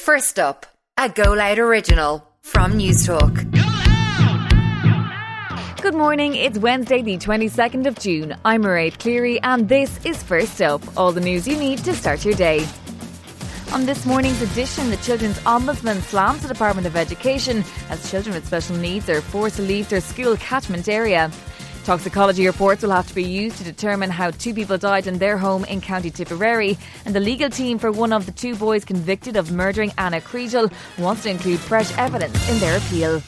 First up, a Go Loud original from Newstalk. Good morning, it's Wednesday, the 22nd of June. I'm Mairead Cleary, and this is First Up, all the news you need to start your day. On this morning's edition, the Children's Ombudsman slams the Department of Education as children with special needs are forced to leave their school catchment area. Toxicology reports will have to be used to determine how two people died in their home in County Tipperary, and the legal team for one of the two boys convicted of murdering Ana Kriegel wants to include fresh evidence in their appeal.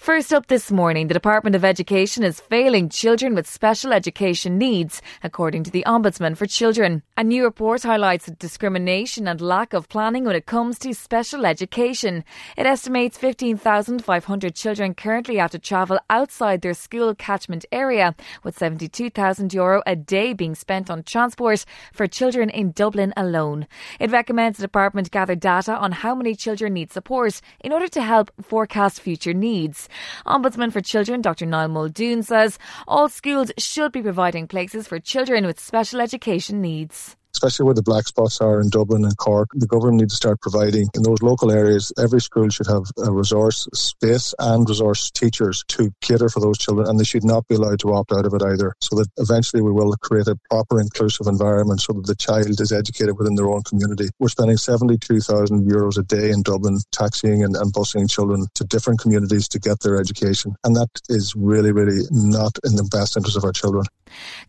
First up this morning, the Department of Education is failing children with special education needs, according to the Ombudsman for Children. A new report highlights discrimination and lack of planning when it comes to special education. It estimates 15,500 children currently have to travel outside their school catchment area, with 72,000 euro a day being spent on transport for children in Dublin alone. It recommends the department gather data on how many children need support in order to help forecast future needs. Ombudsman for Children Dr Niall Muldoon says all schools should be providing places for children with special education needs especially where the black spots are in Dublin and Cork. The government needs to start providing in those local areas. Every school should have a resource space and resource teachers to cater for those children, and they should not be allowed to opt out of it either. So that eventually we will create a proper inclusive environment so that the child is educated within their own community. We're spending 72,000 euros a day in Dublin taxiing and, and busing children to different communities to get their education, and that is really, really not in the best interest of our children.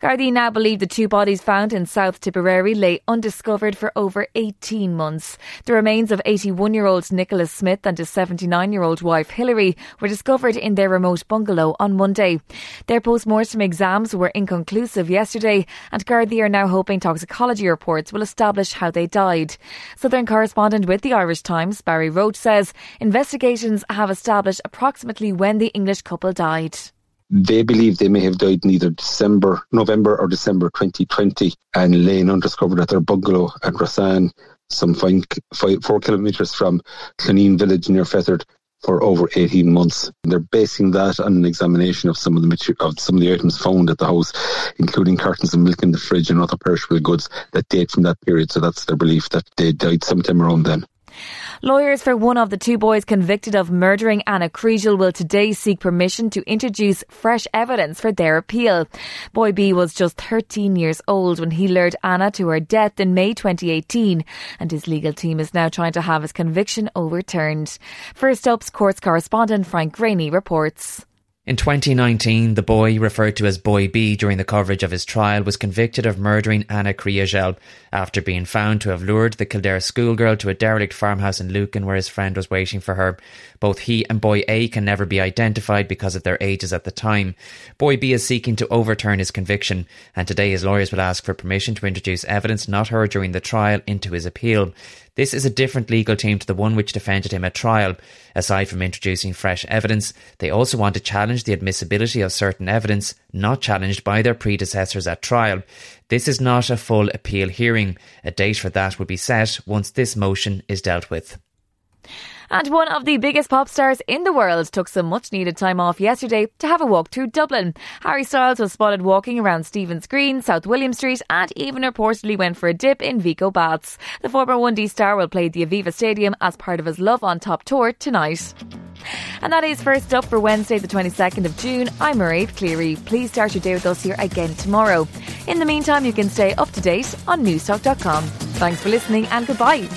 Gardaí now believe the two bodies found in South Tipperary lay undiscovered for over 18 months. The remains of 81 year old Nicholas Smith and his 79 year old wife Hilary were discovered in their remote bungalow on Monday. Their post mortem exams were inconclusive yesterday, and Gardaí are now hoping toxicology reports will establish how they died. Southern correspondent with the Irish Times, Barry Roche, says investigations have established approximately when the English couple died. They believe they may have died in either December, November or December 2020 and laying undiscovered at their bungalow at Rossan, some four kilometres from Cloneen village near Fethard for over 18 months. They're basing that on an examination of some of the of some of the items found at the house, including cartons of milk in the fridge and other perishable goods that date from that period. So that's their belief that they died sometime around then. Lawyers for one of the two boys convicted of murdering Ana Kriegel will today seek permission to introduce fresh evidence for their appeal. Boy B was just 13 years old when he lured Ana to her death in May 2018, and his legal team is now trying to have his conviction overturned. First up's courts correspondent Frank Greaney reports. In 2019, the boy, referred to as Boy B during the coverage of his trial, was convicted of murdering Ana Kriegel after being found to have lured the Kildare schoolgirl to a derelict farmhouse in Lucan where his friend was waiting for her. Both he and Boy A can never be identified because of their ages at the time. Boy B is seeking to overturn his conviction, and today his lawyers will ask for permission to introduce evidence not heard during the trial into his appeal. This is a different legal team to the one which defended him at trial. Aside from introducing fresh evidence, they also want to challenge the admissibility of certain evidence not challenged by their predecessors at trial. This is not a full appeal hearing. A date for that will be set once this motion is dealt with. And one of the biggest pop stars in the world took some much needed time off yesterday to have a walk through Dublin. Harry Styles was spotted walking around Stephen's Green, South William Street, and even reportedly went for a dip in Vico Baths. The former 1D star will play the Aviva Stadium as part of his Love on Top tour tonight. And that is first up for Wednesday, the 22nd of June. I'm Mairead Cleary. Please start your day with us here again tomorrow. In the meantime, you can stay up to date on newstalk.com. Thanks for listening and goodbye.